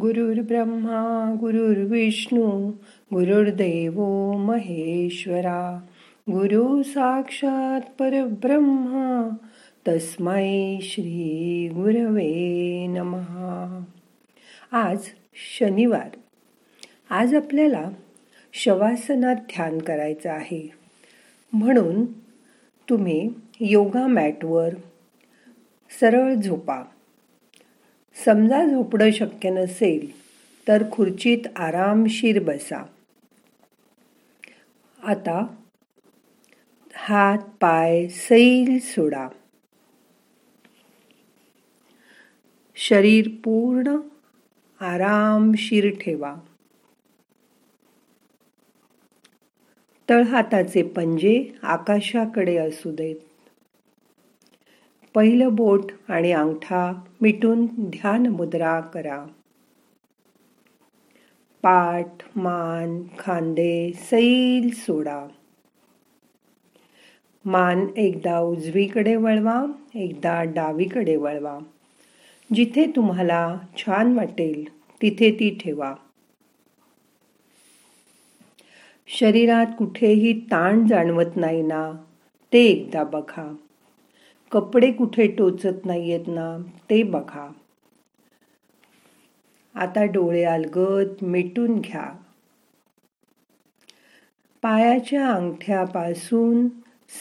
गुरुर्ब्रह्मा गुरुर्विष्णू गुरुर्देव महेश्वरा. गुरु साक्षात परब्रह्मा तस्मै श्री गुरवे नमहा. आज शनिवार. आज आपल्याला शवासनात ध्यान करायचं आहे. म्हणून तुम्ही योगा मॅटवर सरळ झोपा. समजा झोपणं शक्य नसेल तर खुर्चीत आरामशीर बसा. आता हात पाय सैल सोडा. शरीर पूर्ण आरामशीर ठेवा. तळहाताचे पंजे आकाशाकडे असू देत. पहिलं बोट आणि अंगठा मिटून ध्यान मुद्रा करा. पाठ मान खांदे सैल सोडा. मान एकदा उजवीकडे वळवा एकदा डावीकडे वळवा. जिथे तुम्हाला छान वाटेल तिथे ती ठेवा. शरीरात कुठेही ताण जाणवत नाही ना ते एकदा बघा. कपडे कुठे टोचत नाहीयेत ना ते बघा. आता डोळे अलगद मिटून घ्या. पायाच्या अंगठ्यापासून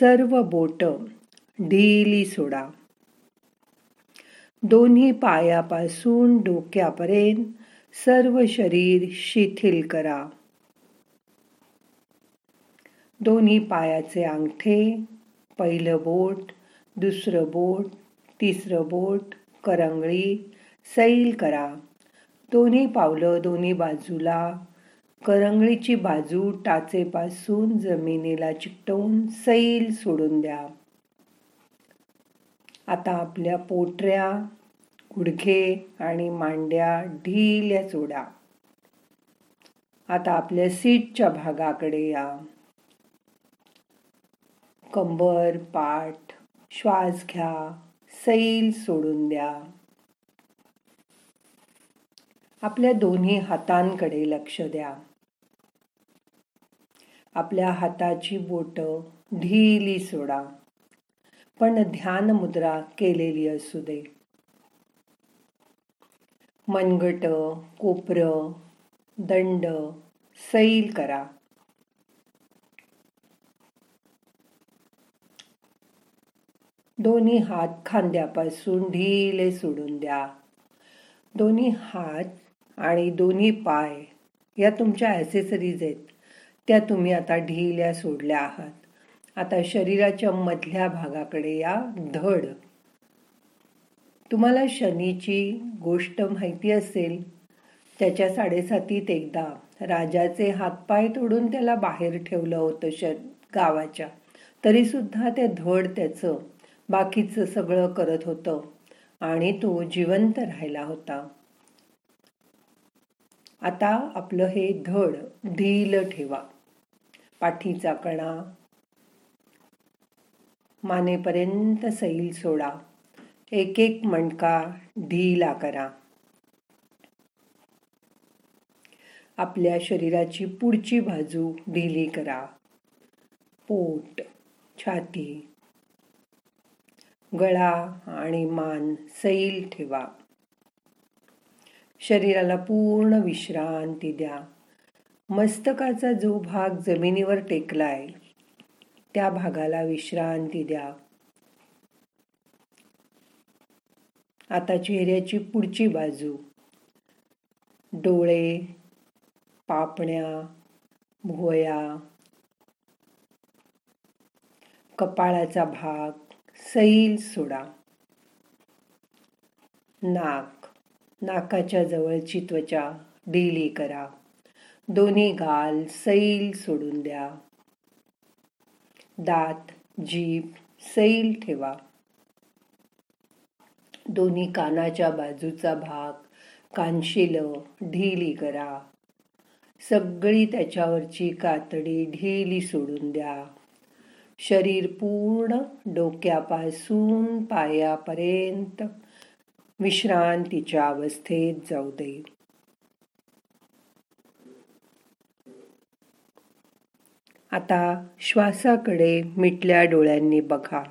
सर्व बोट ढिली सोडा. दोन्ही पायापासून डोक्यापर्यंत सर्व शरीर शिथिल करा. दोन्ही पायाचे अंगठे पहिलं बोट दुसरं बोट तिसरं बोट करंगळी सैल करा. दोन्ही पावलं दोन्ही बाजूला. करंगळीची बाजू टाचेपासून जमिनीला चिकटवून सैल सोडून द्या. आता आपल्या पोटऱ्या गुडघे आणि मांड्या ढिल्या सोडा आता आपल्या सीटच्या भागाकडे या. कंबर पाठ श्वास घ्या सैल सोडून द्या. आपल्या दोन्ही हातांकडे लक्ष द्या. आपल्या हाताची बोट ढिली सोडा पण ध्यान मुद्रा केलेली असू दे. मनगट कोपर दंड सैल करा. दोन्ही हात खांद्यापासून ढिले सोडून द्या. दोन्ही हात आणि दोन्ही पाय या तुमच्या ॲसेसरीज आहेत. त्या तुम्ही आता ढिल्या सोडल्या आहात. आता शरीराच्या मधल्या भागाकडे या धड. तुम्हाला शनीची गोष्ट माहिती असेल. त्याच्या साडेसातीत एकदा राजाचे हातपाय तोडून त्याला बाहेर ठेवलं होतं श गावाच्या. तरीसुद्धा ते धड त्याचं बाकीचं सगळं करत होतं आणि तो जिवंत राहिला होता. आता आपलं हे धड ढील ठेवा. पाठीचा कणा. मानेपर्यंत सैल सोडा. एक एक मणका ढीला करा. आपल्या शरीराची पुढची बाजू ढिली करा. पोट छाती गळा आणि मान सैल ठेवा. शरीराला पूर्ण विश्रांती द्या. मस्तकाचा जो भाग जमिनीवर टेकलाय त्या भागाला विश्रांती द्या. आता चेहऱ्याची पुढची बाजू. डोळे पापण्या भुवया. कपाळाचा भाग. सैल सोडा. नाक. नाकाच्या जवळची त्वचा ढिली करा. दोन्ही गाल सैल सोडून द्या. दात जीभ सैल ठेवा. दोन्ही कानाच्या बाजूचा भाग कानशिल ढिली करा. सगळी त्याच्यावरची कातडी ढिली सोडून द्या. शरीर पूर्ण डोक्यापासून पायापर्यंत. विश्रांतीच्या अवस्थेत जाऊ दे. आता श्वासाकडे मिटल्या डोळ्यांनी बघा.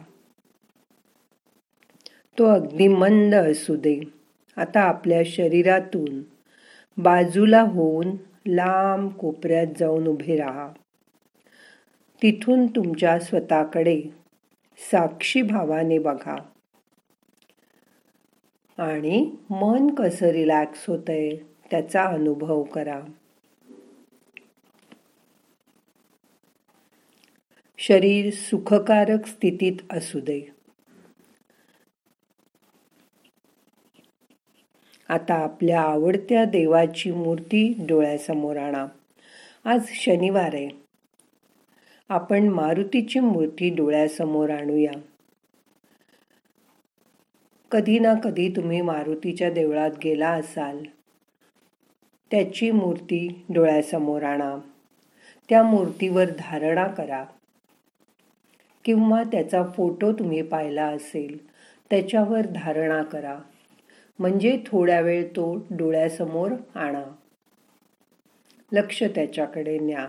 तो अगदी मंद असू दे. आता आपल्या शरीरातून बाजूला होऊन लांब कोपऱ्यात जाऊन उभे राहा. तिथून तुमच्या स्वतःकडे साक्षी भावाने बघा. आणि मन कसं रिलॅक्स होतंय त्याचा अनुभव करा. शरीर सुखकारक स्थितीत असू दे. आता आपल्या आवडत्या देवाची मूर्ती डोळ्यासमोर आणा. आज शनिवार आहे. आपण मारुतीची मूर्ती डोळ्यासमोर आणूया. कधी ना कधी तुम्ही मारुतीच्या देवळात गेला असाल. त्याची मूर्ती डोळ्यासमोर आणा. त्या मूर्तीवर धारणा करा. किंवा त्याचा फोटो तुम्ही पाहिला असेल त्याच्यावर धारणा करा. म्हणजे थोड्या वेळ तो डोळ्यासमोर आणा. लक्ष त्याच्याकडे न्या.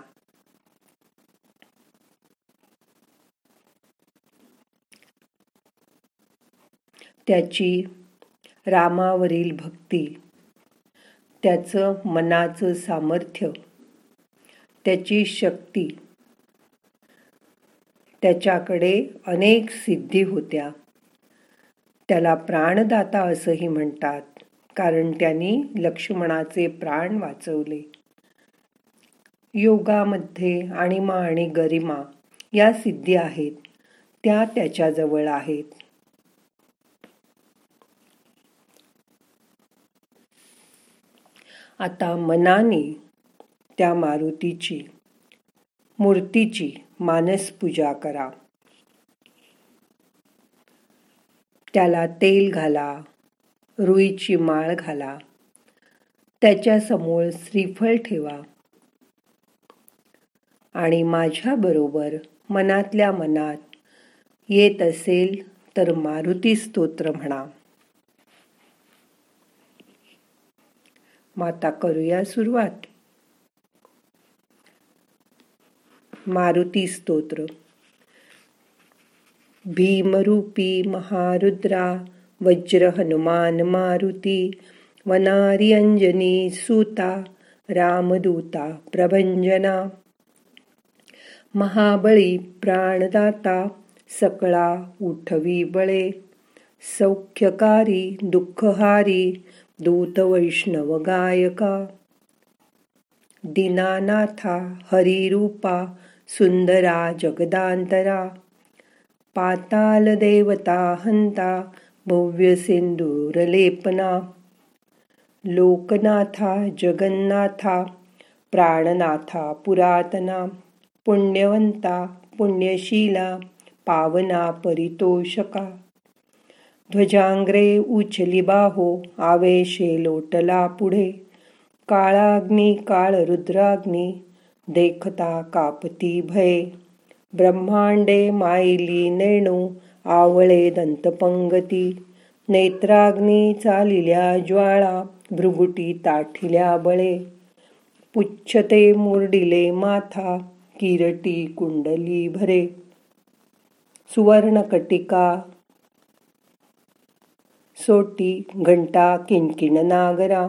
त्याची रामावरील भक्ती त्याचं मनाचं सामर्थ्य त्याची शक्ती त्याच्याकडे अनेक सिद्धी होत्या. त्याला प्राणदाता असंही म्हणतात कारण त्यांनी लक्ष्मणाचे प्राण वाचवले. योगामध्ये आणिमा आणि गरिमा या सिद्धी आहेत त्या त्याच्याजवळ आहेत. आता मनाने त्या मारुतीची मूर्तीची मानस पूजा करा. त्याला तेल घाला रुईची माळ घाला त्याच्यासमोर श्रीफळ ठेवा आणि माझ्याबरोबर मनातल्या मनात येत असेल तर मारुती स्तोत्र म्हणा. माता करूया सुरुवात. मारुती स्तोत्र. भीमरूपी महारुद्रा वज्र हनुमान मारुती वनारी अंजनी सूता रामदूता प्रभंजना. महाबळी प्राणदाता सकळा उठवी बळे. सौख्यकारी दुःखहारी दूत वैष्णव गायका दिनानाथा हरिरूपा सुंदरा जगदांतरा पाताल देवता हंता भव्य सिंदूरलेपना लोकनाथा जगन्नाथा प्राणनाथा पुरातना। पुण्यवंता पुण्यशीला पावना परितोषका। ध्वजांग्रे उचली बाहो आवेशे लोटला पुढे. काळाग्नी काळ रुद्राग्नी देखता कापती भये. ब्रह्मांडे मायली नेणू आवळे दंतपंगती नेत्राग्नी चालिल्या ज्वाळा भृगुटी ताठिल्या बळे. पुच्छते मुरडिले माथा किरटी कुंडली भरे. सुवर्णकटिका सोटी घंटा किणकिण नागरा.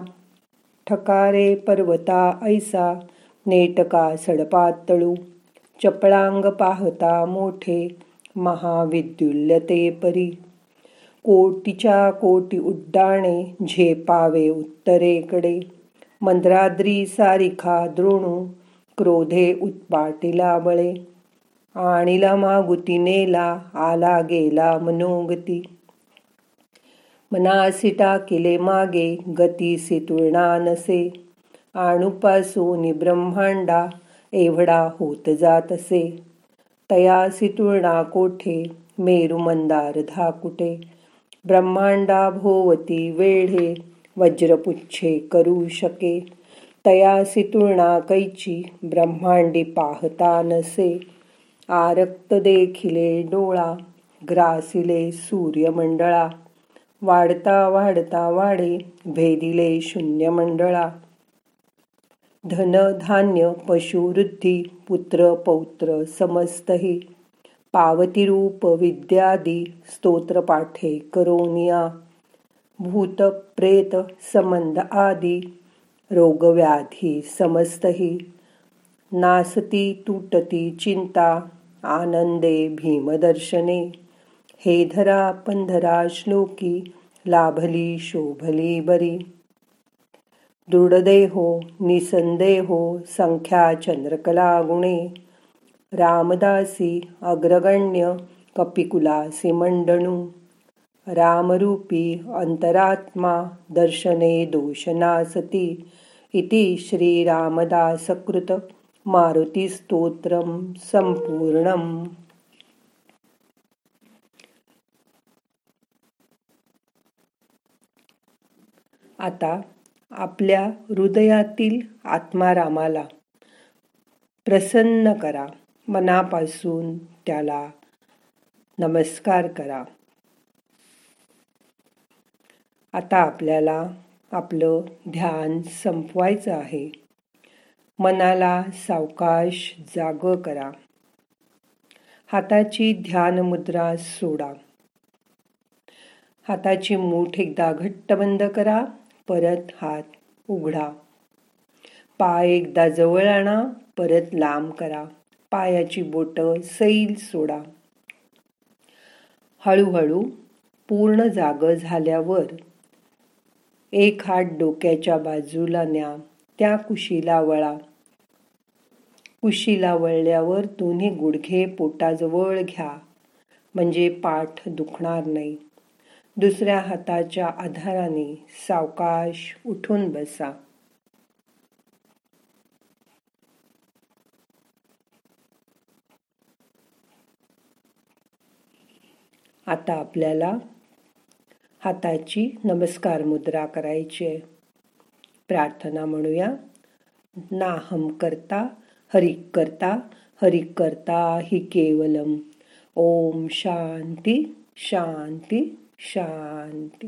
ठकारे पर्वता ऐसा नेटका सडपातळू. चपळांग पाहता मोठे महाविद्युल्यते परी. कोटीच्या कोटी उड्डाणे झेपावे उत्तरेकडे. मंद्राद्री सारिखा द्रोणू क्रोधे उत्पाटिला बळे. आणिला मागुती नेला आला गेला मनोगती. मनासी टाकिले मागे गतीसी तुळणा नसे आणुपासून ब्रह्मांडा एवढा होत जात असे तयासी तुळणा कोठे मेरू मंदार धाकुटे ब्रह्मांडा भोवती वेढे वज्रपुच्छे करू शके. तयासी तुळणा कैची ब्रह्मांडी पाहता नसे. आरक्त देखिले डोळा ग्रासिले सूर्यमंडळा. वाढता वाढता वाढे भेदिले शून्य मंडळा धन धान्य पशुवृद्धी पुत्र पौत्र समस्तही. पावतीरूप विद्यादी स्तोत्रपाठे करोनिया भूत प्रेत संबंध आदी. रोगव्याधी समस्तही. नासती तुटती चिंता आनंदे भीमदर्शने. हे धरा पंधरा श्लोकी लाभली शोभली बरी. दृढदेहो निसंदेहो संख्या चंद्रकला गुणे. रामदासी अग्रगण्य कपिकुलासी मंडणू. रामरूपी अंतरात्मा दर्शने दोषनासती. इति श्रीरामदासकृत मारुतीस्तोत्रम सम्पूर्णम् आता आपल्या हृदयातील आत्मारामाला प्रसन्न करा. मनापासून त्याला नमस्कार करा. आता आपल्याला आपलं ध्यान संपवायचं आहे. मनाला सावकाश जाग करा. हाताची ध्यान मुद्रा सोडा. हाताची मूठ एकदा घट्ट बंद करा. परत हात उघडा. पाय एकदा जवळ आणा परत लांब करा. पायाची बोट सैल सोडा. हळूहळू पूर्ण जाग झाल्यावर एक हात डोक्याच्या बाजूला न्या त्या कुशीला वळा. कुशीला वळल्यावर दोन्ही गुडघे पोटाजवळ घ्या. म्हणजे पाठ दुखणार नाही. दुसऱ्या हाताच्या आधाराने सावकाश उठून बसा. आता आपल्याला हाताची नमस्कार मुद्रा करायची आहे. प्रार्थना म्हणूया. नाहम करता हरिक करता हरिक करता हि केवलम. ओम शांती शांती. शांती.